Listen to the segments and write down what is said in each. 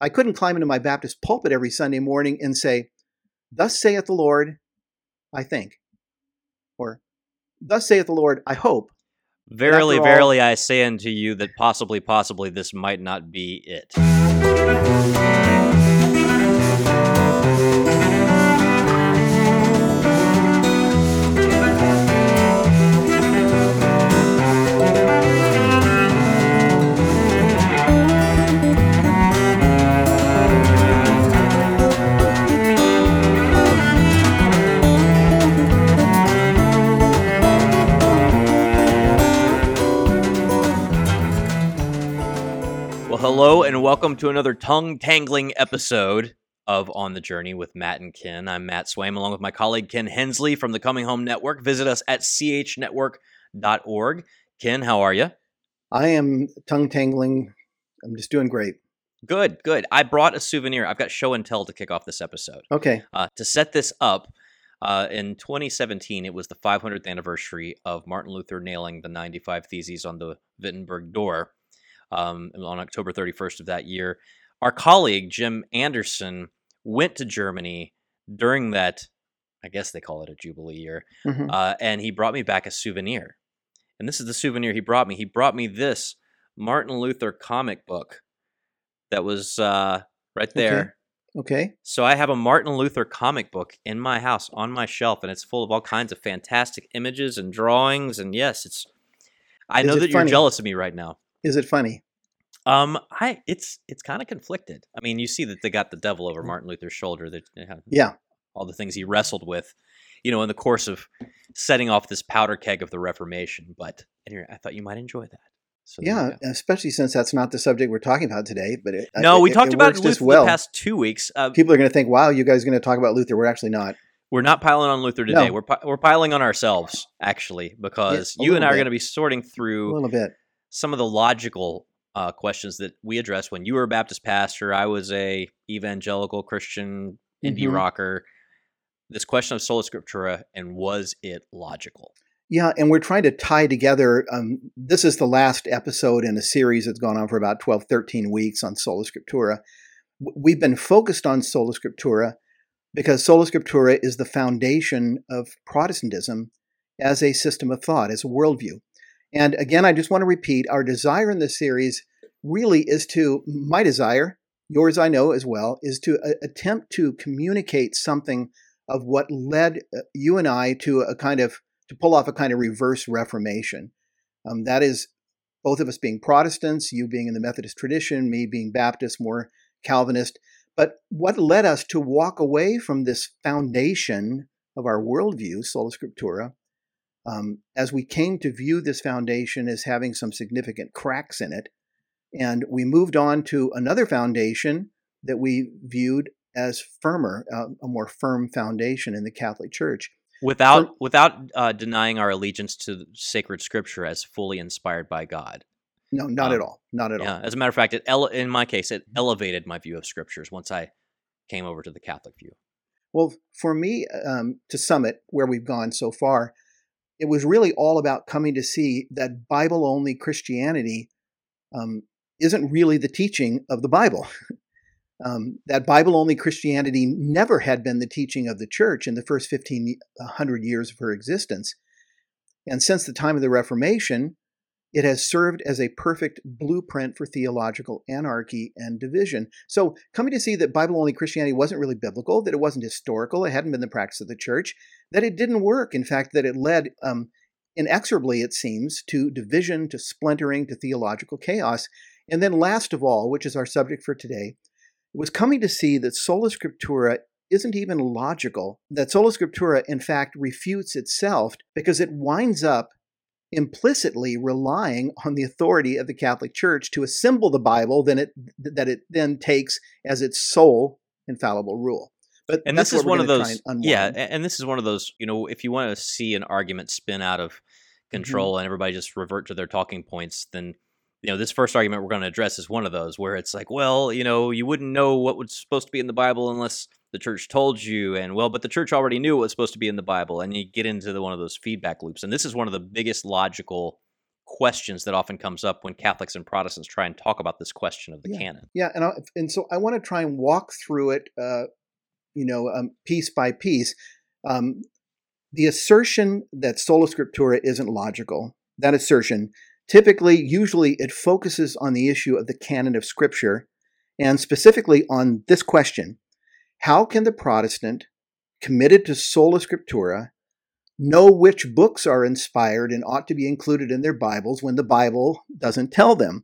I couldn't climb into my Baptist pulpit every Sunday morning and say, Thus saith the Lord, I think. Or, Thus saith the Lord, I hope. Verily, all- verily, I say unto you that possibly, possibly this might not be it. Hello and welcome to another tongue tangling episode of On the Journey with Matt and Ken. I'm Matt Swaim along with my colleague Ken Hensley from the Coming Home Network. Visit us at chnetwork.org. Ken, how are you? I am tongue tangling. I'm just doing great. Good, good. I brought a souvenir. I've got show and tell to kick off this episode. Okay. Uh, to set this up, uh, in 2017, it was the 500th anniversary of Martin Luther nailing the 95 Theses on the Wittenberg door um, on October 31st of that year. Our colleague, Jim Anderson, went to Germany during that, I guess they call it a Jubilee year, Mhm. uh, and he brought me back a souvenir. And this is the souvenir he brought me. He brought me this Martin Luther comic book that was uh, right there. Okay. So I have a Martin Luther comic book in my house on my shelf, and it's full of all kinds of fantastic images and drawings. And yes, it's. I Is know it that you're jealous of me right now. Is it funny? Um, I it's it's kind of conflicted. I mean, you see that they got the devil over Martin Luther's shoulder. That Mm. Yeah. all the things he wrestled with, you know, in the course of setting off this powder keg of the Reformation. But anyway, I thought you might enjoy that. So Yeah. Especially since that's not the subject we're talking about today. But it, No, it- we talked it about Luther just well. the past two weeks. Uh, People are going to think, "Wow, you guys are going to talk about Luther." We're actually not. We're not piling on Luther today. No. We're pi- we're piling on ourselves actually because a you and I little are going to be sorting through A little bit. Some of the logical uh, questions that we addressed when you were a Baptist pastor. I was a evangelical Christian indie Mhm. rocker. This question of sola scriptura and was it logical? Yeah, and we're trying to tie together. Um, this is the last episode in a series that's gone on for about 12, 13 weeks on Sola Scriptura. We've been focused on Sola Scriptura because Sola Scriptura is the foundation of Protestantism as a system of thought, as a worldview. And again, I just want to repeat our desire in this series really is to, my desire, yours I know as well, is to uh, attempt to communicate something of what led uh, you and I to a kind of to pull off a kind of reverse Reformation. Um, that is, both of us being Protestants, you being in the Methodist tradition, me being Baptist, more Calvinist. But what led us to walk away from this foundation of our worldview, sola scriptura, um, as we came to view this foundation as having some significant cracks in it, and we moved on to another foundation that we viewed as firmer, uh, a more firm foundation in the Catholic Church. Without For- without uh, denying our allegiance to sacred scripture as fully inspired by God. No, not Um, at all. Not at Yeah, all. as a matter of fact, it ele- in my case, it elevated my view of scriptures once I came over to the Catholic view. Well, for me, um, to sum it, where we've gone so far, it was really all about coming to see that Bible only Christianity um, isn't really the teaching of the Bible. um, that Bible only Christianity never had been the teaching of the church in the first 1500 years of her existence. And since the time of the Reformation, it has served as a perfect blueprint for theological anarchy and division. So, coming to see that Bible only Christianity wasn't really biblical, that it wasn't historical, it hadn't been the practice of the church, that it didn't work. In fact, that it led um, inexorably, it seems, to division, to splintering, to theological chaos. And then, last of all, which is our subject for today, was coming to see that sola scriptura isn't even logical, that sola scriptura, in fact, refutes itself because it winds up implicitly relying on the authority of the Catholic Church to assemble the Bible then it, that it then takes as its sole infallible rule. But and this is one of those and yeah and this is one of those you know if you want to see an argument spin out of Mm-hmm. control and everybody just revert to their talking points then you know this first argument we're going to address is one of those where it's like well you know you wouldn't know what was supposed to be in the bible unless the church told you and well but the church already knew what was supposed to be in the bible and you get into the, one of those feedback loops and this is one of the biggest logical questions that often comes up when Catholics and Protestants try and talk about this question of the Yeah. canon. Yeah, and I, and so I want to try and walk through it, uh, you know, um, piece by piece. Um, the assertion that sola scriptura isn't logical, that assertion, typically, usually, it focuses on the issue of the canon of Scripture, and specifically on this question: How can the Protestant committed to sola scriptura know which books are inspired and ought to be included in their Bibles when the Bible doesn't tell them?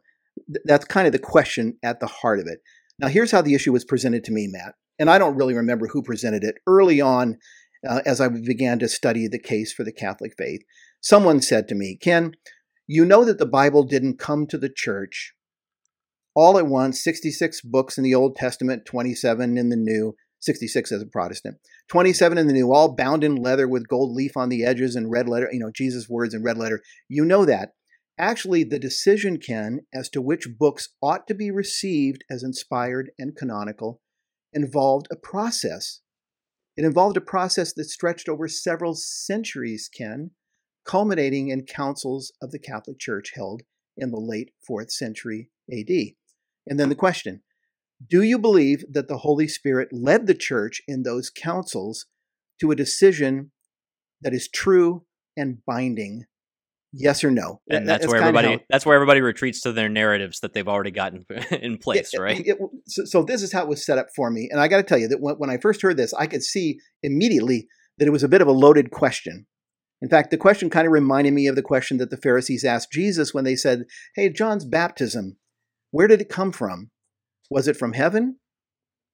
That's kind of the question at the heart of it. Now, here's how the issue was presented to me, Matt. And I don't really remember who presented it. Early on, uh, as I began to study the case for the Catholic faith, someone said to me, Ken, you know that the Bible didn't come to the church all at once 66 books in the Old Testament, 27 in the New, 66 as a Protestant, 27 in the New, all bound in leather with gold leaf on the edges and red letter, you know, Jesus' words in red letter. You know that. Actually, the decision, Ken, as to which books ought to be received as inspired and canonical involved a process. It involved a process that stretched over several centuries, Ken, culminating in councils of the Catholic Church held in the late 4th century AD. And then the question Do you believe that the Holy Spirit led the church in those councils to a decision that is true and binding? Yes or no? And That- that's where everybody how- that's where everybody retreats to their narratives that they've already gotten in place, it- right? it- so, so this is how it was set up for me, and I got to tell you that when, when I first heard this, I could see immediately that it was a bit of a loaded question. In fact, the question kind of reminded me of the question that the Pharisees asked Jesus when they said, "Hey, John's baptism, where did it come from? Was it from heaven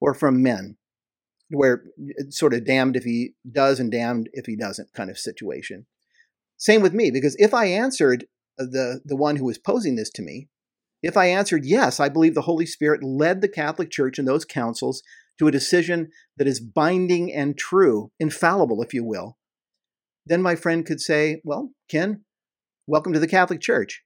or from men?" Where it's sort of damned if he does and damned if he doesn't kind of situation. Same with me, because if I answered uh, the the one who was posing this to me, if I answered yes, I believe the Holy Spirit led the Catholic Church in those councils to a decision that is binding and true, infallible, if you will, then my friend could say, Well, Ken, welcome to the Catholic Church.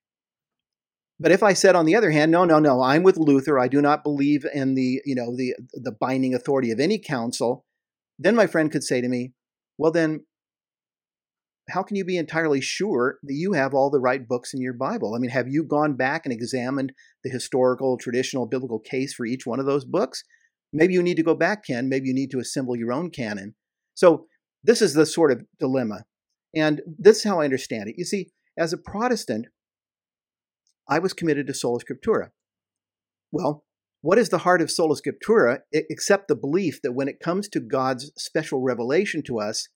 But if I said, on the other hand, no, no, no, I'm with Luther. I do not believe in the, you know, the the binding authority of any council. Then my friend could say to me, well, then how can you be entirely sure that you have all the right books in your Bible? I mean, have you gone back and examined the historical, traditional, biblical case for each one of those books? Maybe you need to go back, Ken. Maybe you need to assemble your own canon. So, this is the sort of dilemma. And this is how I understand it. You see, as a Protestant, I was committed to sola scriptura. Well, what is the heart of sola scriptura except the belief that when it comes to God's special revelation to us,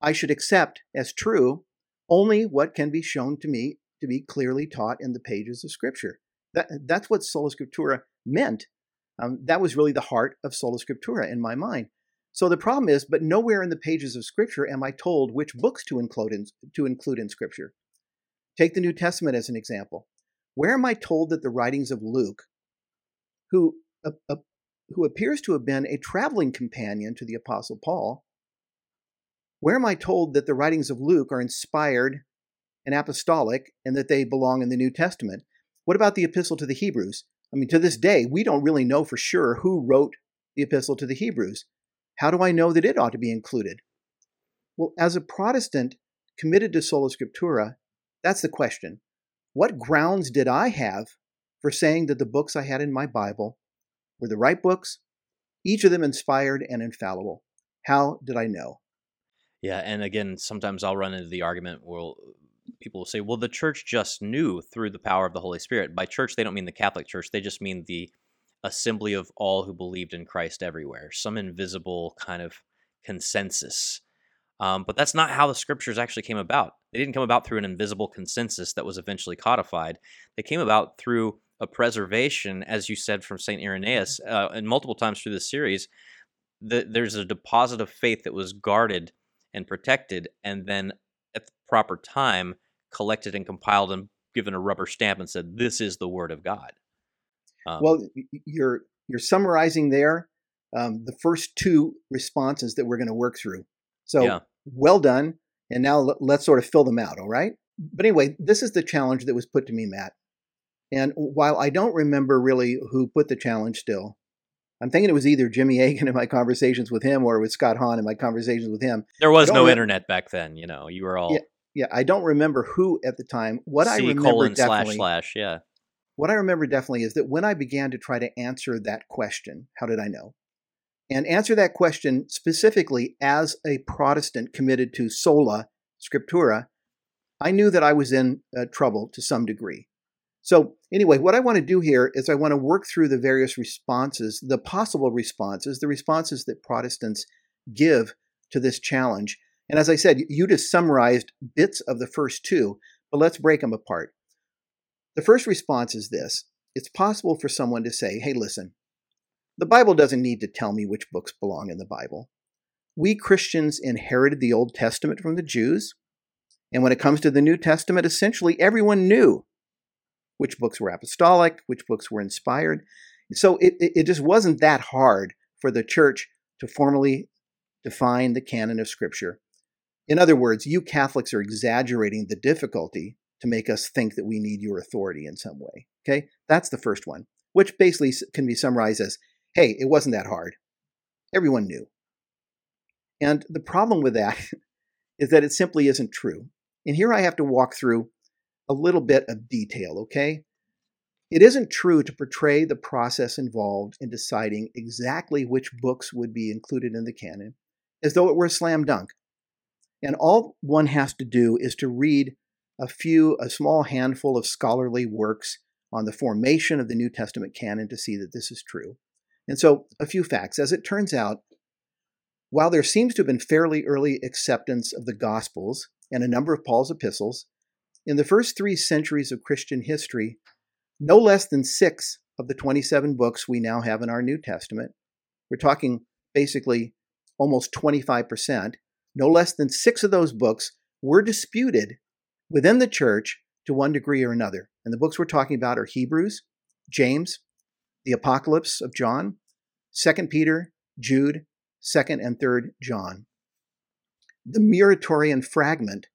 I should accept as true only what can be shown to me to be clearly taught in the pages of Scripture. That, that's what sola scriptura meant. Um, that was really the heart of sola scriptura in my mind. So the problem is, but nowhere in the pages of Scripture am I told which books to include in, to include in Scripture. Take the New Testament as an example. Where am I told that the writings of Luke, who, who appears to have been a traveling companion to the Apostle Paul, where am I told that the writings of Luke are inspired and apostolic and that they belong in the New Testament? What about the epistle to the Hebrews? I mean, to this day, we don't really know for sure who wrote the epistle to the Hebrews. How do I know that it ought to be included? Well, as a Protestant committed to sola scriptura, that's the question. What grounds did I have for saying that the books I had in my Bible were the right books, each of them inspired and infallible? How did I know? Yeah, and again, sometimes I'll run into the argument where people will say, "Well, the church just knew through the power of the Holy Spirit." By church, they don't mean the Catholic Church; they just mean the assembly of all who believed in Christ everywhere, some invisible kind of consensus. Um, but that's not how the scriptures actually came about. They didn't come about through an invisible consensus that was eventually codified. They came about through a preservation, as you said from Saint Irenaeus, uh, and multiple times through the series. The, there's a deposit of faith that was guarded and protected, and then at the proper time, collected and compiled and given a rubber stamp and said, "This is the word of God." Um, Well, you're you're summarizing there um, the first two responses that we're going to work through. So Yeah. well done, and now let- let's sort of fill them out. All right. But anyway, this is the challenge that was put to me, Matt. And while I don't remember really who put the challenge, still, I'm thinking it was either Jimmy Agan in my conversations with him or it was Scott Hahn in my conversations with him. there was no re- internet back then. You know, you were all Yeah. Yeah, I don't remember who at the time. What C I remember colon definitely, slash slash. Yeah. What I remember definitely is that when I began to try to answer that question, how did I know? And answer that question specifically as a Protestant committed to sola scriptura, I knew that I was in uh, trouble to some degree. So, anyway, what I want to do here is I want to work through the various responses, the possible responses, the responses that Protestants give to this challenge. And as I said, you just summarized bits of the first two, but let's break them apart. The first response is this it's possible for someone to say, hey, listen, the Bible doesn't need to tell me which books belong in the Bible. We Christians inherited the Old Testament from the Jews. And when it comes to the New Testament, essentially everyone knew which books were apostolic, which books were inspired. So it, it just wasn't that hard for the church to formally define the canon of Scripture. In other words, you Catholics are exaggerating the difficulty to make us think that we need your authority in some way. Okay? That's the first one, which basically can be summarized as hey, it wasn't that hard. Everyone knew. And the problem with that is that it simply isn't true. And here I have to walk through a little bit of detail, okay? It isn't true to portray the process involved in deciding exactly which books would be included in the canon as though it were a slam dunk. And all one has to do is to read a few, a small handful of scholarly works on the formation of the New Testament canon to see that this is true. And so, a few facts. As it turns out, while there seems to have been fairly early acceptance of the Gospels and a number of Paul's epistles, in the first three centuries of Christian history, no less than six of the 27 books we now have in our New Testament, we're talking basically almost 25%, no less than six of those books were disputed within the church to one degree or another. And the books we're talking about are Hebrews, James, the Apocalypse of John, 2 Peter, Jude, 2nd and 3rd John. The Muratorian fragment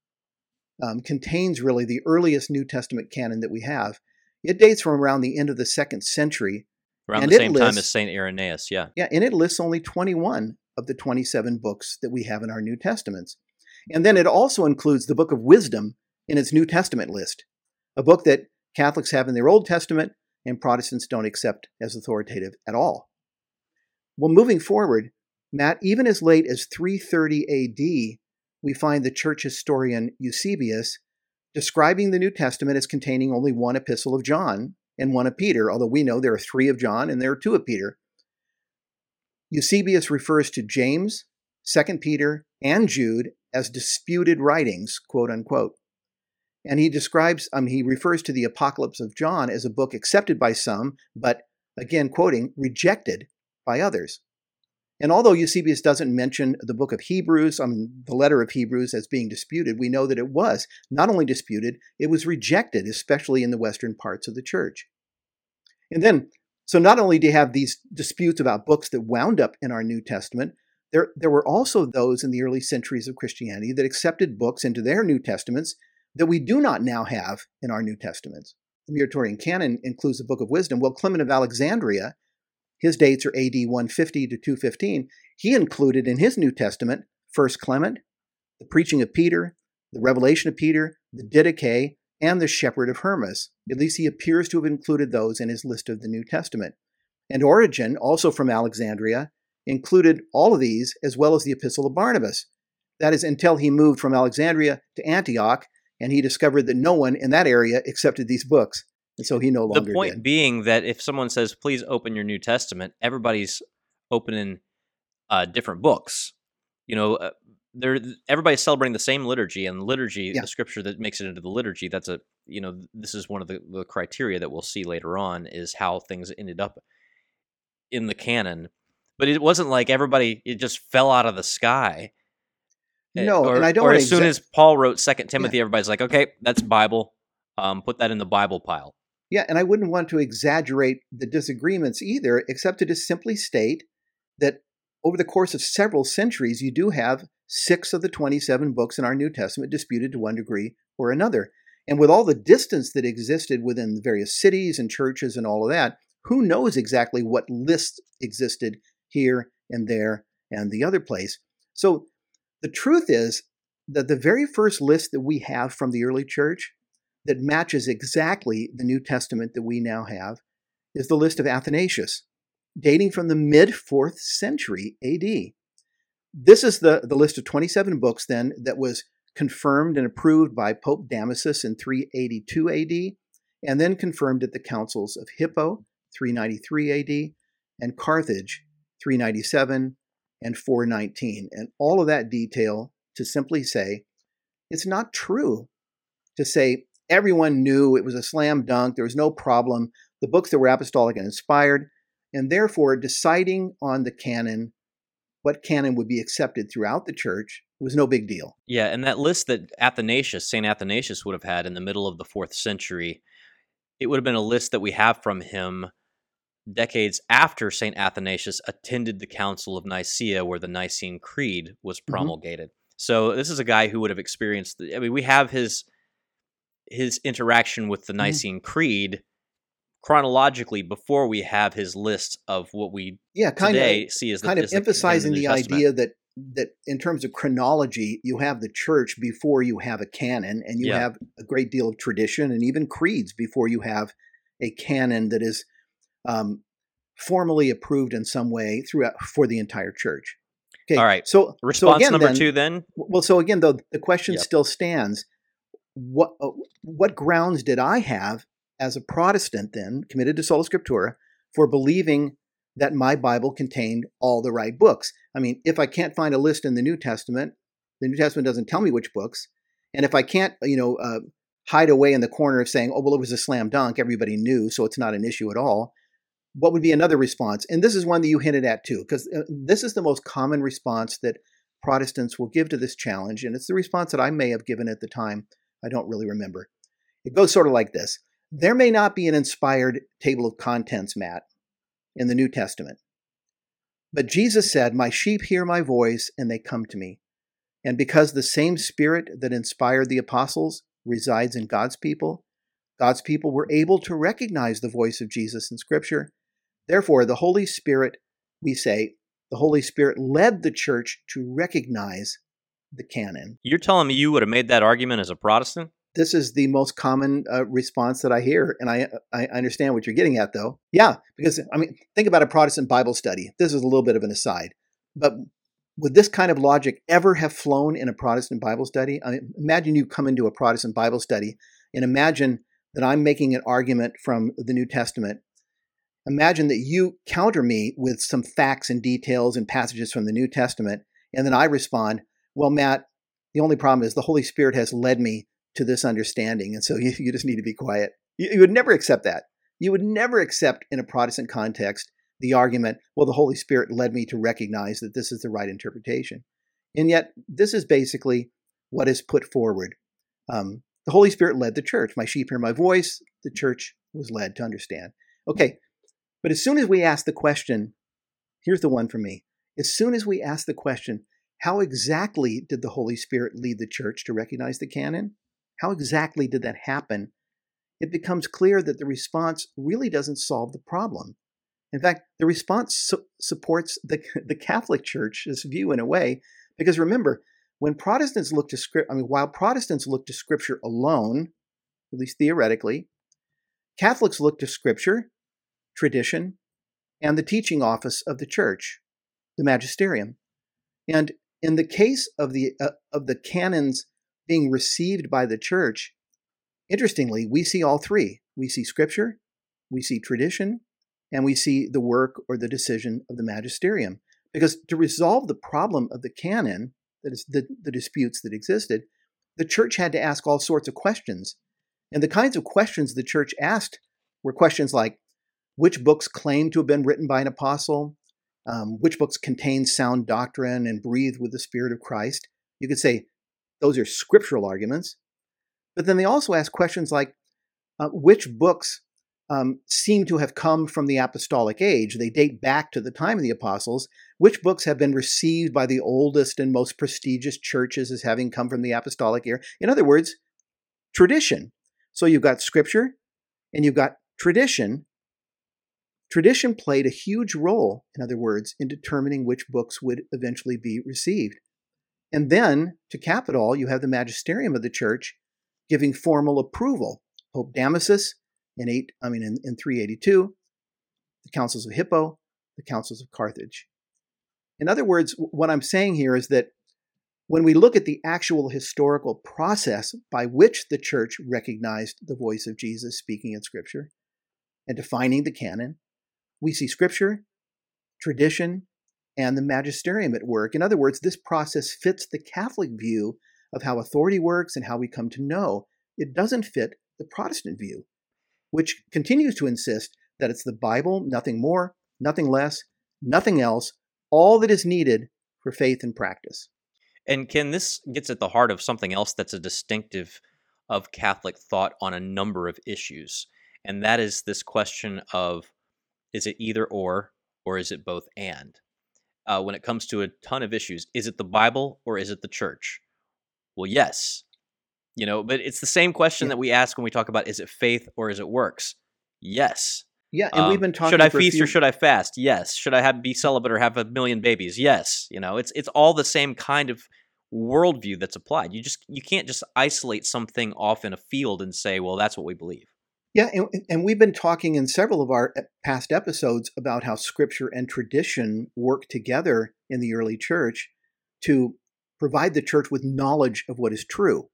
um, contains really the earliest New Testament canon that we have. It dates from around the end of the second century. Around the same time as Saint Irenaeus. Yeah. Yeah, and it lists only 21 of the 27 books that we have in our New Testaments. And then it also includes the book of wisdom in its New Testament list, a book that Catholics have in their Old Testament and Protestants don't accept as authoritative at all. Well, moving forward, Matt, even as late as 330 AD, we find the church historian Eusebius describing the New Testament as containing only one epistle of John and one of Peter, although we know there are three of John and there are two of Peter. Eusebius refers to James, 2 Peter, and Jude as disputed writings, quote unquote. And he describes, um, he refers to the Apocalypse of John as a book accepted by some, but again, quoting, rejected by others. And although Eusebius doesn't mention the book of Hebrews, I mean, the letter of Hebrews as being disputed, we know that it was not only disputed, it was rejected, especially in the western parts of the church. And then, so not only do you have these disputes about books that wound up in our New Testament, there, there were also those in the early centuries of Christianity that accepted books into their New Testaments that we do not now have in our New Testaments. The Muratorian canon includes the Book of Wisdom. Well, Clement of Alexandria, his dates are AD 150 to 215. He included in his New Testament First Clement, the preaching of Peter, the revelation of Peter, the Didache, and the Shepherd of Hermas. At least he appears to have included those in his list of the New Testament. And Origen, also from Alexandria, included all of these as well as the Epistle of Barnabas. That is until he moved from Alexandria to Antioch and he discovered that no one in that area accepted these books. And so he no longer The point did. being that if someone says, please open your New Testament, everybody's opening uh, different books. You know, uh, they're everybody's celebrating the same liturgy, and liturgy, Yeah. the scripture that makes it into the liturgy, that's a you know, this is one of the, the criteria that we'll see later on is how things ended up in the canon. But it wasn't like everybody it just fell out of the sky. Eh, No, or, and I don't Or as soon exa- as Paul wrote Second Timothy, everybody's like, okay, that's Bible. Um, put that in the Bible pile. Yeah, and I wouldn't want to exaggerate the disagreements either, except to just simply state that over the course of several centuries, you do have six of the 27 books in our New Testament disputed to one degree or another. And with all the distance that existed within the various cities and churches and all of that, who knows exactly what lists existed here and there and the other place? So the truth is, that the very first list that we have from the early church that matches exactly the New Testament that we now have is the list of Athanasius, dating from the mid 4th century AD. This is the, the list of 27 books then that was confirmed and approved by Pope Damasus in 382 AD, and then confirmed at the councils of Hippo, 393 AD, and Carthage, 397 and 419. And all of that detail to simply say it's not true to say everyone knew it was a slam dunk, there was no problem, the books that were apostolic and inspired, and therefore deciding on the canon, what canon would be accepted throughout the church, was no big deal. Yeah, and that list that Athanasius, St. Athanasius, would have had in the middle of the fourth century, it would have been a list that we have from him decades after St. Athanasius attended the Council of Nicaea, where the Nicene Creed was mm-hmm. promulgated. Mm-hmm. So this is a guy who would have experienced. The, I mean, we have his his interaction with the mm-hmm. Nicene mm-hmm. Creed chronologically before we have his list of what we yeah kind today of see as the, kind of emphasizing the, the idea that that in terms of chronology, you have the church before you have a canon, and you yeah. have a great deal of tradition and even creeds before you have a canon that is um, formally approved in some way throughout for the entire church. Okay. All right. So response so again, number then, two, then. Well, so again, though, the question yep. still stands: what uh, what grounds did I have as a Protestant then, committed to sola scriptura, for believing that my Bible contained all the right books? I mean, if I can't find a list in the New Testament, the New Testament doesn't tell me which books, and if I can't, you know, uh, hide away in the corner of saying, "Oh, well, it was a slam dunk, everybody knew, so it's not an issue at all," what would be another response? And this is one that you hinted at too, because uh, this is the most common response that Protestants will give to this challenge. And it's the response that I may have given at the time. I don't really remember. It goes sort of like this There may not be an inspired table of contents, Matt, in the New Testament. But Jesus said, My sheep hear my voice and they come to me. And because the same Spirit that inspired the apostles resides in God's people, God's people were able to recognize the voice of Jesus in Scripture Therefore, the Holy Spirit, we say, the Holy Spirit led the church to recognize the canon. You're telling me you would have made that argument as a Protestant? This is the most common uh, response that I hear, and I I understand what you're getting at, though. Yeah, because I mean, think about a Protestant Bible study. This is a little bit of an aside, but would this kind of logic ever have flown in a Protestant Bible study? I mean, imagine you come into a Protestant Bible study, and imagine that I'm making an argument from the New Testament, imagine that you counter me with some facts and details and passages from the New Testament, and then I respond, Well, Matt, the only problem is the Holy Spirit has led me to this understanding, and so you, you just need to be quiet. You, you would never accept that. You would never accept in a Protestant context the argument, Well, the Holy Spirit led me to recognize that this is the right interpretation. And yet, this is basically what is put forward. Um, the Holy Spirit led the church. My sheep hear my voice. The church was led to understand. Okay, but as soon as we ask the question, here's the one for me. As soon as we ask the question, how exactly did the Holy Spirit lead the church to recognize the canon? How exactly did that happen? It becomes clear that the response really doesn't solve the problem. In fact, the response su- supports the, the Catholic Church's view in a way, because remember, when Protestants look to script, I mean, while Protestants look to Scripture alone, at least theoretically, Catholics look to Scripture tradition, and the teaching office of the church, the magisterium. And in the case of the uh, of the canons being received by the church, interestingly, we see all three. We see scripture, we see tradition, and we see the work or the decision of the magisterium. Because to resolve the problem of the canon, that is the, the disputes that existed, the church had to ask all sorts of questions. And the kinds of questions the church asked were questions like which books claim to have been written by an apostle, um, which books contain sound doctrine and breathe with the Spirit of Christ. You could say those are scriptural arguments. But then they also ask questions like uh, which books um, seem to have come from the apostolic age. They date back to the time of the apostles. Which books have been received by the oldest and most prestigious churches as having come from the apostolic era? In other words, tradition. So you've got scripture and you've got tradition Tradition played a huge role, in other words, in determining which books would eventually be received. And then to cap it all, you have the magisterium of the church giving formal approval. Pope Damasus in eight, I mean in, in 382, the councils of Hippo, the councils of Carthage. In other words, what I'm saying here is that when we look at the actual historical process by which the church recognized the voice of Jesus speaking in Scripture and defining the canon, we see Scripture, tradition, and the magisterium at work. In other words, this process fits the Catholic view of how authority works and how we come to know. It doesn't fit the Protestant view, which continues to insist that it's the Bible, nothing more, nothing less, nothing else, all that is needed for faith and practice. And Ken, this gets at the heart of something else that's a distinctive of Catholic thought on a number of issues. And that is this question of is it either or, or is it both and? Uh, when it comes to a ton of issues, is it the Bible or is it the church? Well, yes. You know, but it's the same question yeah. that we ask when we talk about is it faith or is it works? Yes. Yeah, and um, we've been talking. Should I feast few... or should I fast? Yes. Should I have be celibate or have a million babies? Yes. You know, it's it's all the same kind of worldview that's applied. You just you can't just isolate something off in a field and say, well, that's what we believe. Yeah, and, and we've been talking in several of our past episodes about how Scripture and tradition work together in the early church to provide the church with knowledge of what is true.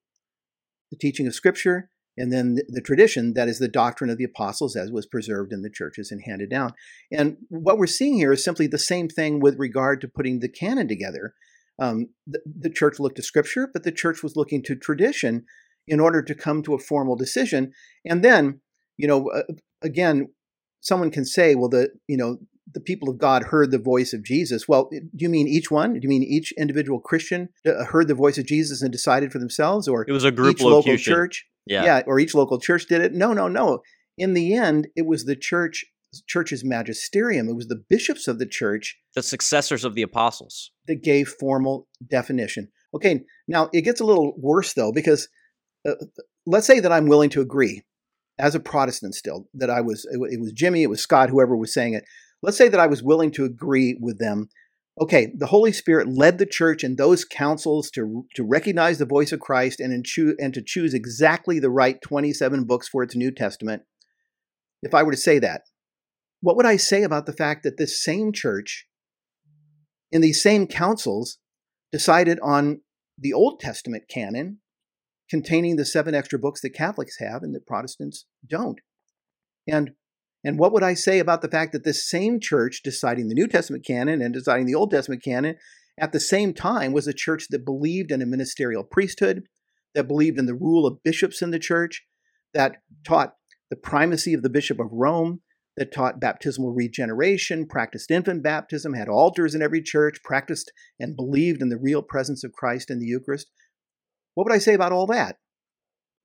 The teaching of Scripture and then the, the, tradition that is the doctrine of the apostles as was preserved in the churches and handed down. And what we're seeing here is simply the same thing with regard to putting the canon together. Um, the, the church looked to scripture, but the church was looking to tradition in order to come to a formal decision. And then, you know, uh, again, someone can say, well, the, you know, the people of God heard the voice of Jesus. Well, do you mean each one? Do you mean each individual Christian uh, heard the voice of Jesus and decided for themselves, or it was a group each local church? Yeah. yeah, or each local church did it. No, no, no. In the end, it was the church church's magisterium. It was the bishops of the church, the successors of the apostles, that gave formal definition. Okay, now it gets a little worse though, because uh, let's say that I'm willing to agree as a Protestant still that I was, it was Jimmy, it was Scott, whoever was saying it. Let's say that I was willing to agree with them okay, the Holy Spirit led the church in those councils to, to recognize the voice of Christ and, choo- and to choose exactly the right 27 books for its New Testament. If I were to say that, what would I say about the fact that this same church, in these same councils, decided on the Old Testament canon containing the seven extra books that Catholics have and that Protestants don't? And and what would I say about the fact that this same church deciding the New Testament canon and deciding the Old Testament canon at the same time was a church that believed in a ministerial priesthood, that believed in the rule of bishops in the church, that taught the primacy of the Bishop of Rome, that taught baptismal regeneration, practiced infant baptism, had altars in every church, practiced and believed in the real presence of Christ in the Eucharist. What would I say about all that?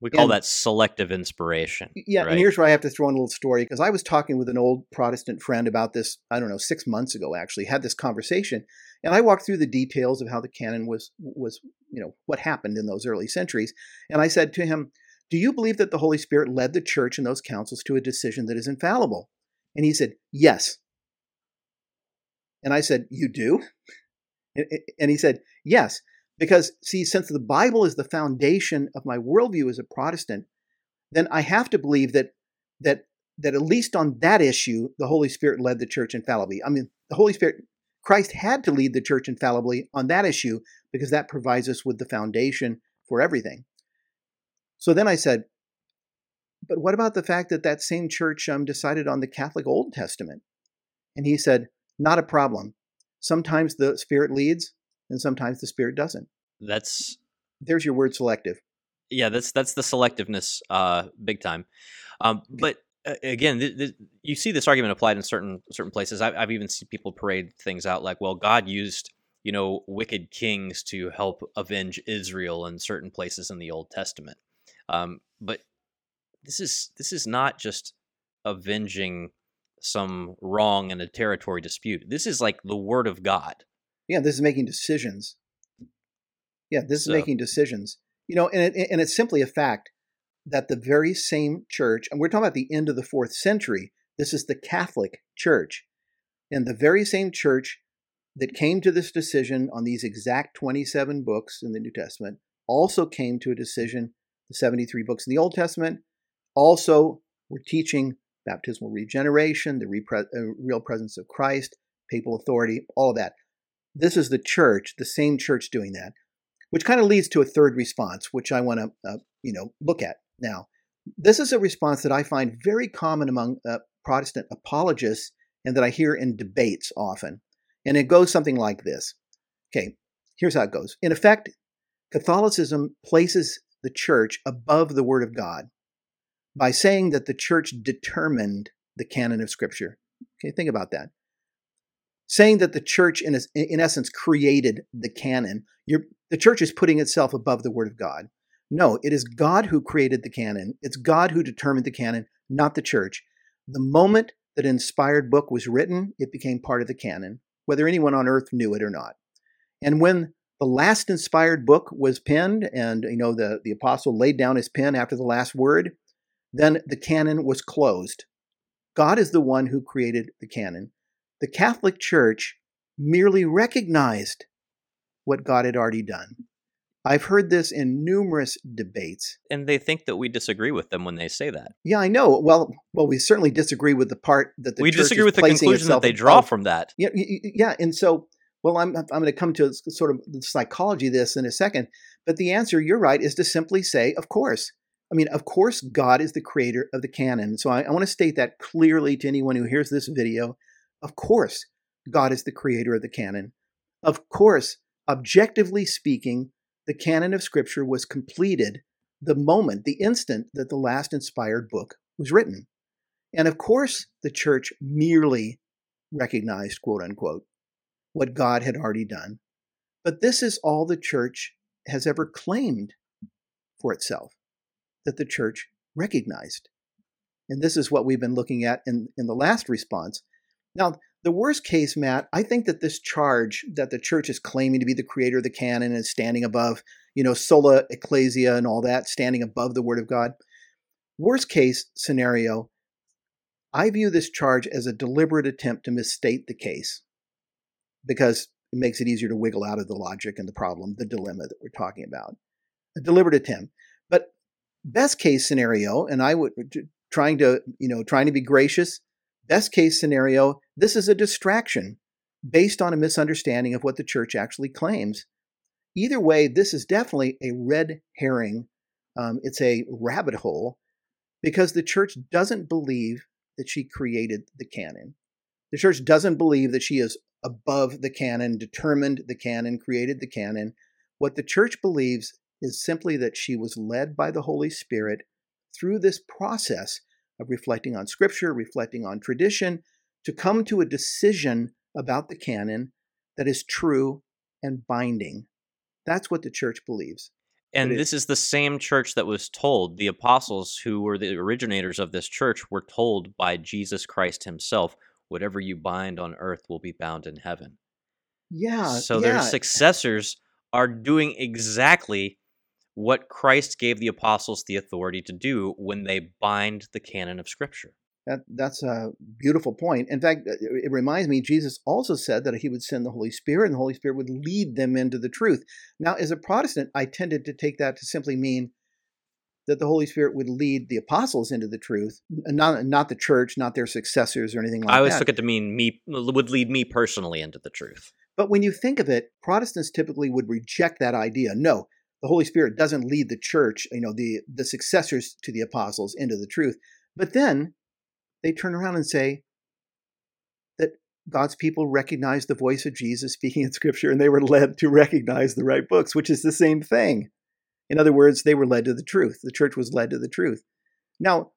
We call and, that selective inspiration. Yeah, right? and here's where I have to throw in a little story because I was talking with an old Protestant friend about this, I don't know, six months ago actually, had this conversation. And I walked through the details of how the canon was was, you know, what happened in those early centuries. And I said to him, Do you believe that the Holy Spirit led the church and those councils to a decision that is infallible? And he said, Yes. And I said, You do? And he said, Yes. Because, see, since the Bible is the foundation of my worldview as a Protestant, then I have to believe that that that at least on that issue, the Holy Spirit led the church infallibly. I mean, the Holy Spirit, Christ had to lead the church infallibly on that issue because that provides us with the foundation for everything. So then I said, but what about the fact that that same church um, decided on the Catholic Old Testament? And he said, not a problem. Sometimes the Spirit leads, and sometimes the spirit doesn't. That's there's your word selective. Yeah, that's that's the selectiveness, uh, big time. Um, but uh, again, th- th- you see this argument applied in certain certain places. I've, I've even seen people parade things out like, "Well, God used you know wicked kings to help avenge Israel in certain places in the Old Testament." Um, but this is this is not just avenging some wrong in a territory dispute. This is like the word of God. Yeah, this is making decisions. Yeah, this so. is making decisions. You know, and it, and it's simply a fact that the very same church, and we're talking about the end of the fourth century. This is the Catholic Church, and the very same church that came to this decision on these exact 27 books in the New Testament also came to a decision, the 73 books in the Old Testament, also were teaching baptismal regeneration, the uh, real presence of Christ, papal authority, all of that. This is the church, the same church doing that, which kind of leads to a third response, which I want to, uh, you know, look at now. This is a response that I find very common among uh, Protestant apologists and that I hear in debates often. And it goes something like this. Okay, here's how it goes. In effect, Catholicism places the church above the Word of God by saying that the church determined the canon of Scripture. Okay, think about that. Saying that the church, in, in essence, created the canon. You're, the church is putting itself above the Word of God. No, it is God who created the canon. It's God who determined the canon, not the church. The moment that inspired book was written, it became part of the canon, whether anyone on earth knew it or not. And when the last inspired book was penned, and you know the, the apostle laid down his pen after the last word, then the canon was closed. God is the one who created the canon. The Catholic Church merely recognized what God had already done. I've heard this in numerous debates. And they think that we disagree with them when they say that. Yeah, I know. Well, well, we certainly disagree with the part that the we disagree with the conclusion that they draw above. from that. Yeah, yeah, and so, well, I'm I'm going to come to sort of the psychology of this in a second. But the answer, you're right, is to simply say, of course. I mean, of course, God is the creator of the canon. So I, I want to state that clearly to anyone who hears this video. Of course, God is the creator of the canon. Of course, objectively speaking, the canon of Scripture was completed the moment, the instant that the last inspired book was written. And of course, the church merely recognized, quote unquote, what God had already done. But this is all the church has ever claimed for itself that the church recognized. And this is what we've been looking at in, in the last response. Now, the worst case, Matt, I think that this charge that the church is claiming to be the creator of the canon and standing above, you know, sola ecclesia and all that, standing above the word of God. Worst case scenario, I view this charge as a deliberate attempt to misstate the case because it makes it easier to wiggle out of the logic and the problem, the dilemma that we're talking about. A deliberate attempt. But best case scenario, and I would uh, trying to, you know, trying to be gracious, Best case scenario, this is a distraction based on a misunderstanding of what the church actually claims. Either way, this is definitely a red herring. Um, it's a rabbit hole because the church doesn't believe that she created the canon. The church doesn't believe that she is above the canon, determined the canon, created the canon. What the church believes is simply that she was led by the Holy Spirit through this process of reflecting on scripture, reflecting on tradition, to come to a decision about the canon that is true and binding. That's what the church believes. And this is the same church that was told, the apostles who were the originators of this church were told by Jesus Christ himself, whatever you bind on earth will be bound in heaven. Yeah. So yeah. their successors are doing exactly what Christ gave the apostles the authority to do when they bind the canon of Scripture. That, that's a beautiful point. In fact, it reminds me, Jesus also said that he would send the Holy Spirit and the Holy Spirit would lead them into the truth. Now, as a Protestant, I tended to take that to simply mean that the Holy Spirit would lead the apostles into the truth, not, not the church, not their successors or anything like that. I always that. took it to mean me would lead me personally into the truth. But when you think of it, Protestants typically would reject that idea. No, the Holy Spirit doesn't lead the church, you know, the the successors to the apostles into the truth. But then they turn around and say that God's people recognized the voice of Jesus speaking in Scripture, and they were led to recognize the right books, which is the same thing. In other words, they were led to the truth. The church was led to the truth. Now,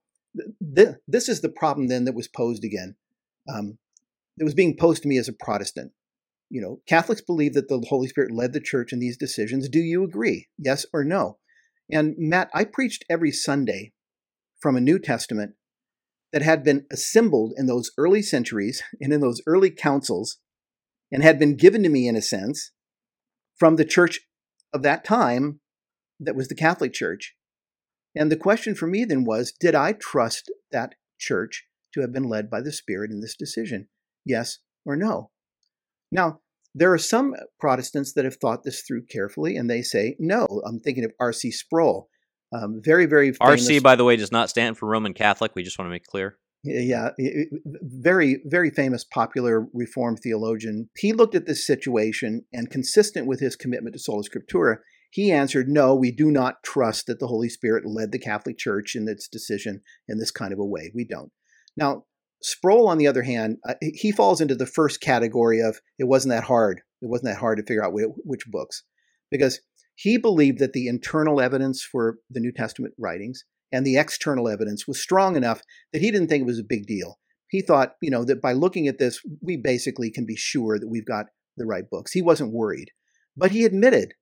th- this is the problem then that was posed again. Um, that was being posed to me as a Protestant you know, Catholics believe that the Holy Spirit led the church in these decisions. Do you agree? Yes or no? And Matt, I preached every Sunday from a New Testament that had been assembled in those early centuries and in those early councils and had been given to me in a sense from the church of that time that was the Catholic Church. And the question for me then was did I trust that church to have been led by the Spirit in this decision? Yes or no? Now, There are some Protestants that have thought this through carefully, and they say no. I'm thinking of R.C. Sproul, um, very, very famous. RC, by the way, does not stand for Roman Catholic. We just want to make clear. Yeah, very, very famous, popular Reformed theologian. He looked at this situation and, consistent with his commitment to sola scriptura, he answered, No, we do not trust that the Holy Spirit led the Catholic Church in its decision in this kind of a way. We don't. Now, Sproul, on the other hand, uh, he falls into the first category of it wasn't that hard. It wasn't that hard to figure out which books, because he believed that the internal evidence for the New Testament writings and the external evidence was strong enough that he didn't think it was a big deal. He thought, you know, that by looking at this, we basically can be sure that we've got the right books. He wasn't worried. But he admitted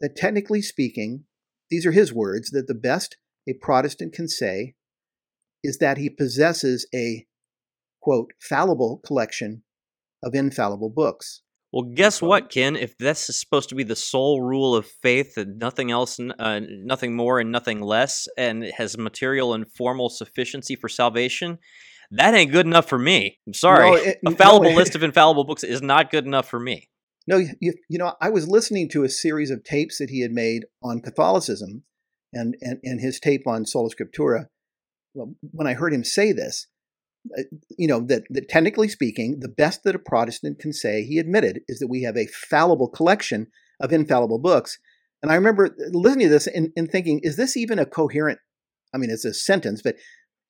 that technically speaking, these are his words, that the best a Protestant can say is that he possesses a, quote, fallible collection of infallible books. Well, guess what, Ken? If this is supposed to be the sole rule of faith and nothing else, uh, nothing more and nothing less, and it has material and formal sufficiency for salvation, that ain't good enough for me. I'm sorry. No, it, a fallible no, list of infallible books is not good enough for me. No, you, you know, I was listening to a series of tapes that he had made on Catholicism and, and, and his tape on Sola Scriptura. When I heard him say this, Uh, you know, that, that technically speaking, the best that a Protestant can say, he admitted, is that we have a fallible collection of infallible books. And I remember uh, listening to this and, and thinking, is this even a coherent? I mean, it's a sentence, but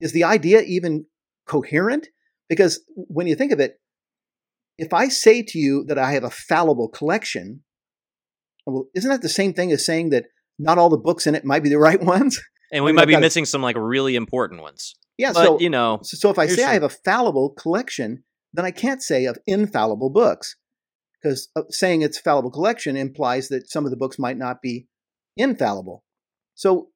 is the idea even coherent? Because when you think of it, if I say to you that I have a fallible collection, well, isn't that the same thing as saying that not all the books in it might be the right ones? And we I mean, might be missing some like really important ones. Yeah, but, so you know, so if I say some... I have a fallible collection, then I can't say of infallible books because uh, saying it's fallible collection implies that some of the books might not be infallible. So,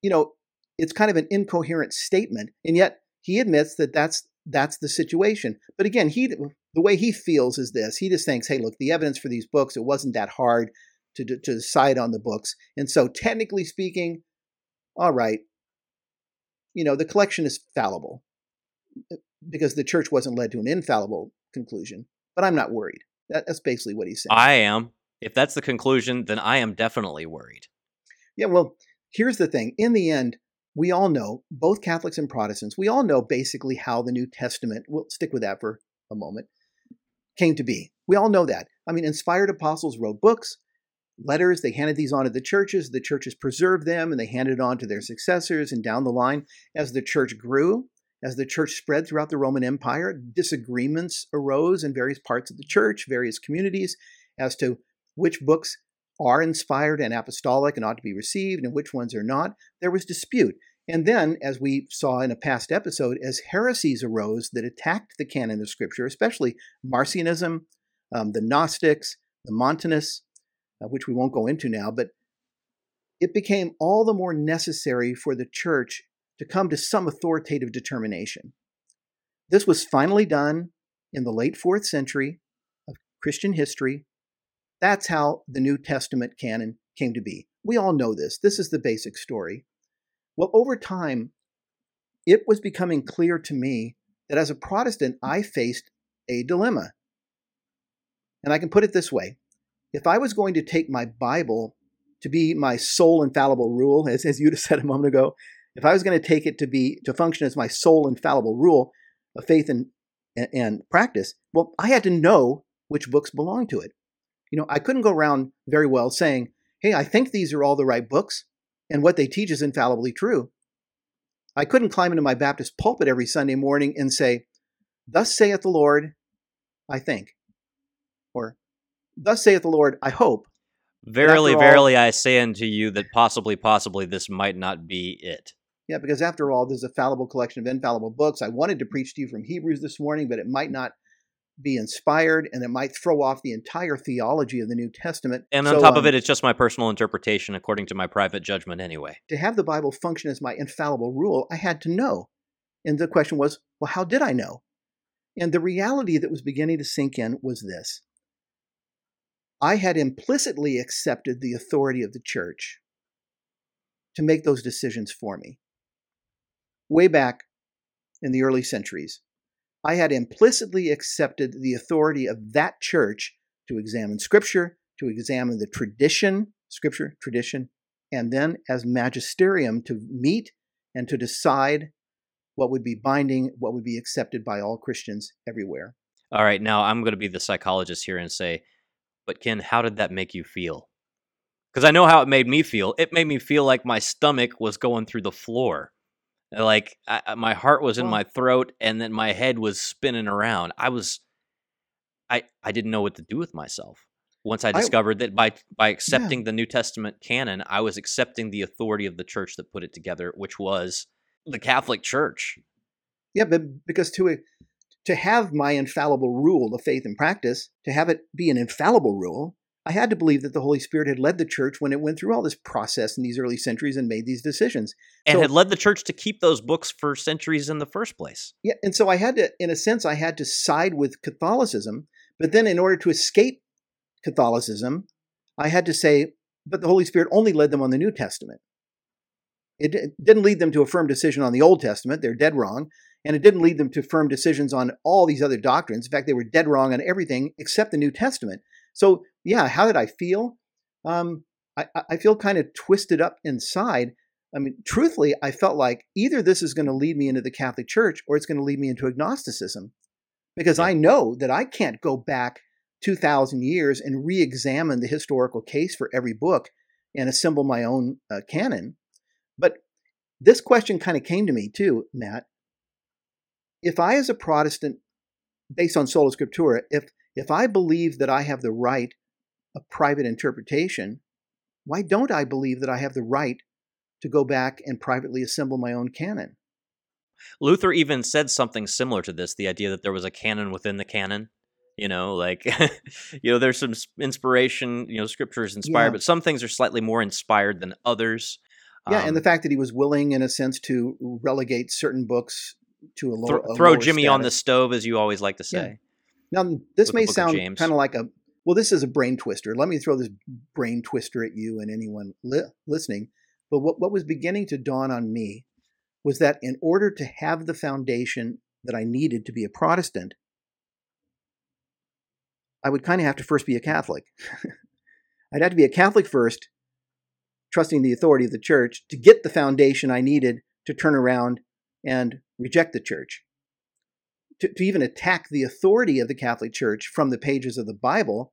you know, it's kind of an incoherent statement, and yet he admits that that's that's the situation. But again, he the way he feels is this: he just thinks, "Hey, look, the evidence for these books it wasn't that hard to to decide on the books, and so technically speaking, all right, you know, the collection is fallible uh, because the church wasn't led to an infallible conclusion. But I'm not worried. That, that's basically what he's saying. I am. If that's the conclusion, then I am definitely worried. Yeah, well, here's the thing. In the end, we all know, both Catholics and Protestants, we all know basically how the New Testament, we'll stick with that for a moment, came to be. We all know that. I mean, inspired apostles wrote books, letters. They handed these on to the churches. The churches preserved them and they handed on to their successors. And down the line, as the church grew, as the church spread throughout the Roman Empire, disagreements arose in various parts of the church, various communities, as to which books are inspired and apostolic and ought to be received and which ones are not. There was dispute. And then, as we saw in a past episode, as heresies arose that attacked the canon of Scripture, especially Marcionism, um, the Gnostics, the Montanists, uh, which we won't go into now, but it became all the more necessary for the church to come to some authoritative determination. This was finally done in the late fourth century of Christian history. That's how the New Testament canon came to be. We all know this. This is the basic story. Well, over time, it was becoming clear to me that as a Protestant, I faced a dilemma. And I can put it this way if I was going to take my Bible to be my sole infallible rule, as, as you just said a moment ago, if I was going to take it to be to function as my sole infallible rule of faith and, and, and practice, well, I had to know which books belonged to it. You know, I couldn't go around very well saying, "Hey, I think these are all the right books, and what they teach is infallibly true." I couldn't climb into my Baptist pulpit every Sunday morning and say, "Thus saith the Lord," I think, or Thus saith the Lord, I hope. Verily, verily, I say unto you that possibly, possibly this might not be it. Yeah, because after all, there's a fallible collection of infallible books. I wanted to preach to you from Hebrews this morning, but it might not be inspired and it might throw off the entire theology of the New Testament. And on so, top um, of it, it's just my personal interpretation according to my private judgment anyway. To have the Bible function as my infallible rule, I had to know. And the question was, well, how did I know? And the reality that was beginning to sink in was this I had implicitly accepted the authority of the church to make those decisions for me. Way back in the early centuries, I had implicitly accepted the authority of that church to examine Scripture, to examine the tradition, Scripture, tradition, and then as magisterium to meet and to decide what would be binding, what would be accepted by all Christians everywhere. All right, now I'm going to be the psychologist here and say, but Ken, how did that make you feel? Because I know how it made me feel. It made me feel like my stomach was going through the floor. Like I, my heart was in my throat and then my head was spinning around. I was, I, I didn't know what to do with myself once I discovered I, that by by accepting yeah. the New Testament canon, I was accepting the authority of the church that put it together, which was the Catholic Church. Yeah, but because to to have my infallible rule of faith and practice, to have it be an infallible rule, I had to believe that the Holy Spirit had led the church when it went through all this process in these early centuries and made these decisions. And so, had led the church to keep those books for centuries in the first place. Yeah, and so I had to, in a sense, I had to side with Catholicism. But then, in order to escape Catholicism, I had to say, but the Holy Spirit only led them on the New Testament. It didn't lead them to a firm decision on the Old Testament. They're dead wrong. And it didn't lead them to firm decisions on all these other doctrines. In fact, they were dead wrong on everything except the New Testament. So, yeah, how did I feel? Um, I, I feel kind of twisted up inside. I mean, truthfully, I felt like either this is going to lead me into the Catholic Church or it's going to lead me into agnosticism because I know that I can't go back 2,000 years and re examine the historical case for every book and assemble my own uh, canon. But this question kind of came to me too, Matt. If I, as a Protestant, based on sola scriptura, if if I believe that I have the right of private interpretation, why don't I believe that I have the right to go back and privately assemble my own canon? Luther even said something similar to this the idea that there was a canon within the canon. You know, like, you know, there's some inspiration, you know, scripture is inspired, yeah. but some things are slightly more inspired than others. Yeah, um, and the um fact that he was willing, in a sense, to relegate certain books to a, lower, th- a throw lower Jimmy status. on the stove, as you always like to say. Yeah. Now, this may sound kind of like a well, this is a brain twister. Let me throw this brain twister at you and anyone li- listening. But what, what was beginning to dawn on me was that in order to have the foundation that I needed to be a Protestant, I would kind of have to first be a Catholic. I'd have to be a Catholic first, trusting the authority of the church to get the foundation I needed to turn around and reject the church. To, to even attack the authority of the Catholic Church from the pages of the Bible,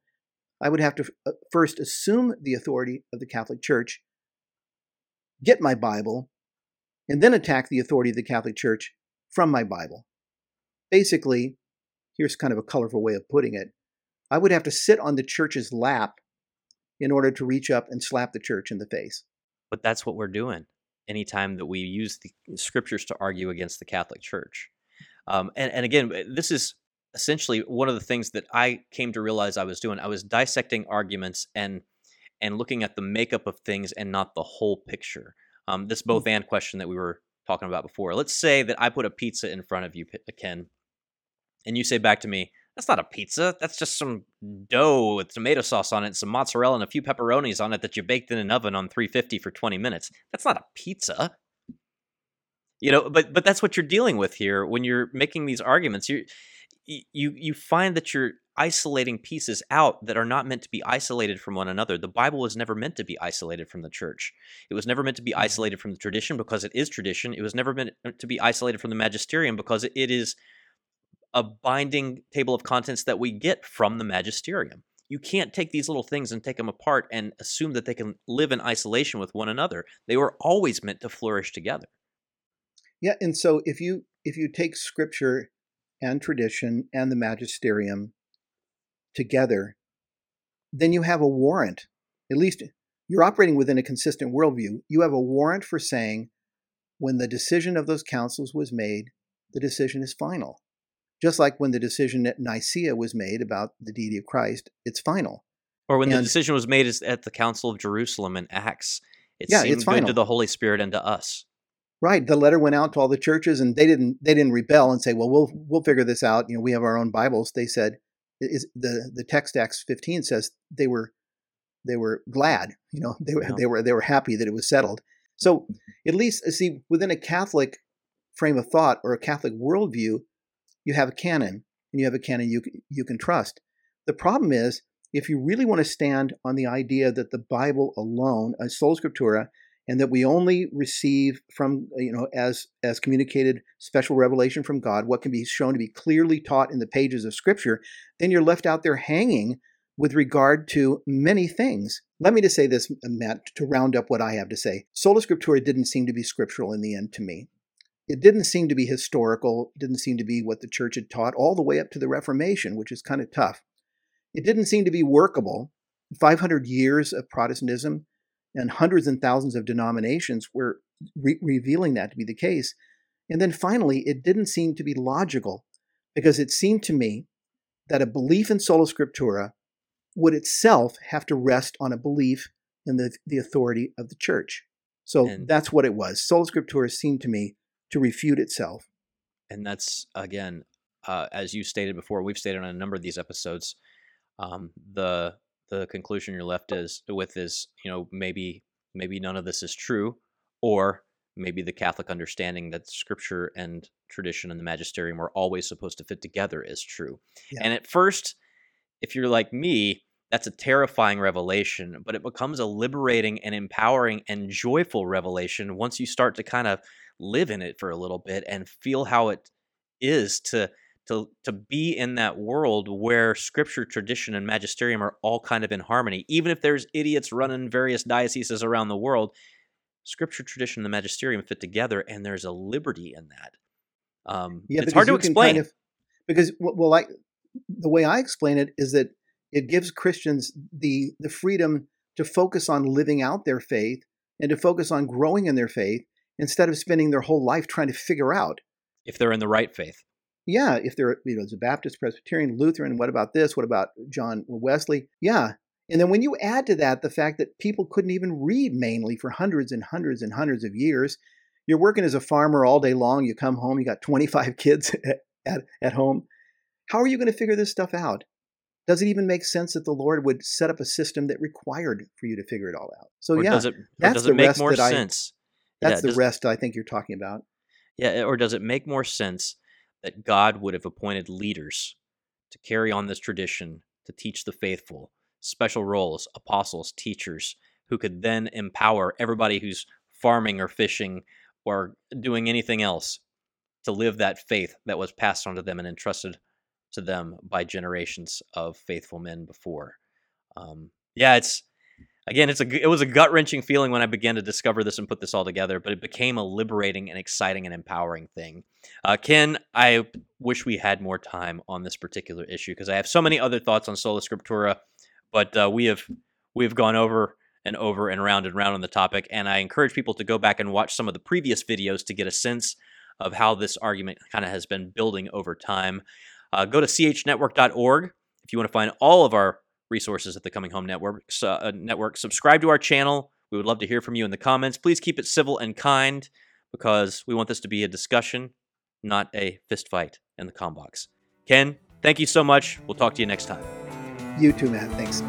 I would have to uh, first assume the authority of the Catholic Church, get my Bible, and then attack the authority of the Catholic Church from my Bible. Basically, here's kind of a colorful way of putting it I would have to sit on the church's lap in order to reach up and slap the church in the face. But that's what we're doing anytime that we use the scriptures to argue against the Catholic Church. Um, and, and again, this is essentially one of the things that I came to realize I was doing. I was dissecting arguments and and looking at the makeup of things and not the whole picture. Um, this both mm. and question that we were talking about before. Let's say that I put a pizza in front of you, Ken, and you say back to me, that's not a pizza. That's just some dough with tomato sauce on it, some mozzarella, and a few pepperonis on it that you baked in an oven on 350 for 20 minutes. That's not a pizza. You know, but but that's what you're dealing with here when you're making these arguments. You you you find that you're isolating pieces out that are not meant to be isolated from one another. The Bible was never meant to be isolated from the church. It was never meant to be mm-hmm. isolated from the tradition because it is tradition. It was never meant to be isolated from the magisterium because it is a binding table of contents that we get from the magisterium. You can't take these little things and take them apart and assume that they can live in isolation with one another. They were always meant to flourish together. Yeah, and so if you if you take scripture and tradition and the magisterium together, then you have a warrant. At least you're operating within a consistent worldview. You have a warrant for saying when the decision of those councils was made, the decision is final. Just like when the decision at Nicaea was made about the deity of Christ, it's final. Or when and, the decision was made at the Council of Jerusalem in Acts, it yeah, seemed it's final. good to the Holy Spirit and to us. Right. The letter went out to all the churches, and they didn't they didn't rebel and say, "Well, we'll we'll figure this out." You know, we have our own Bibles. They said, "Is the the text Acts 15 says they were they were glad. You know, they were yeah. they were they were happy that it was settled." So at least see within a Catholic frame of thought or a Catholic worldview, you have a canon, and you have a canon you you can trust. The problem is if you really want to stand on the idea that the Bible alone, a sola scriptura, and that we only receive from you know as as communicated special revelation from God what can be shown to be clearly taught in the pages of Scripture, then you're left out there hanging with regard to many things. Let me just say this, Matt, to round up what I have to say. Sola Scriptura didn't seem to be scriptural in the end to me. It didn't seem to be historical, didn't seem to be what the church had taught all the way up to the Reformation, which is kind of tough. It didn't seem to be workable. 500 years of Protestantism and hundreds and thousands of denominations were re- revealing that to be the case. And then finally, it didn't seem to be logical because it seemed to me that a belief in sola scriptura would itself have to rest on a belief in the, the authority of the church. So and, that's what it was. Sola scriptura seemed to me to refute itself. And that's, again, uh, as you stated before, we've stated on a number of these episodes, um, the the conclusion you're left is with is you know maybe maybe none of this is true or maybe the catholic understanding that scripture and tradition and the magisterium are always supposed to fit together is true yeah. and at first if you're like me that's a terrifying revelation but it becomes a liberating and empowering and joyful revelation once you start to kind of live in it for a little bit and feel how it is to to to be in that world where scripture tradition and magisterium are all kind of in harmony. Even if there's idiots running various dioceses around the world scripture tradition and the magisterium fit together and there's a liberty in that. Um, yeah, it's hard to explain kind of, because well like the way i explain it is that it gives christians the the freedom to focus on living out their faith and to focus on growing in their faith instead of spending their whole life trying to figure out if they're in the right faith yeah, if they're, you know, as a Baptist, Presbyterian, Lutheran, what about this? What about John Wesley? Yeah. And then when you add to that the fact that people couldn't even read mainly for hundreds and hundreds and hundreds of years, you're working as a farmer all day long, you come home, you got 25 kids at, at, at home. How are you going to figure this stuff out? Does it even make sense that the Lord would set up a system that required for you to figure it all out? So or yeah, does it, that's does the it make more sense? That's yeah, the rest I think you're talking about. Yeah, or does it make more sense that God would have appointed leaders to carry on this tradition, to teach the faithful, special roles, apostles, teachers, who could then empower everybody who's farming or fishing or doing anything else to live that faith that was passed on to them and entrusted to them by generations of faithful men before. Um, yeah, it's again, it's a it was a gut wrenching feeling when I began to discover this and put this all together, but it became a liberating and exciting and empowering thing. Uh, Ken, I wish we had more time on this particular issue because I have so many other thoughts on sola scriptura, but uh, we have we have gone over and over and round and round on the topic, and I encourage people to go back and watch some of the previous videos to get a sense of how this argument kind of has been building over time. Uh, go to chnetwork.org if you want to find all of our resources at the Coming Home Network. Uh, network. Subscribe to our channel. We would love to hear from you in the comments. Please keep it civil and kind because we want this to be a discussion, not a fist fight in the com box. Ken, thank you so much. We'll talk to you next time. You too, Matt. Thanks.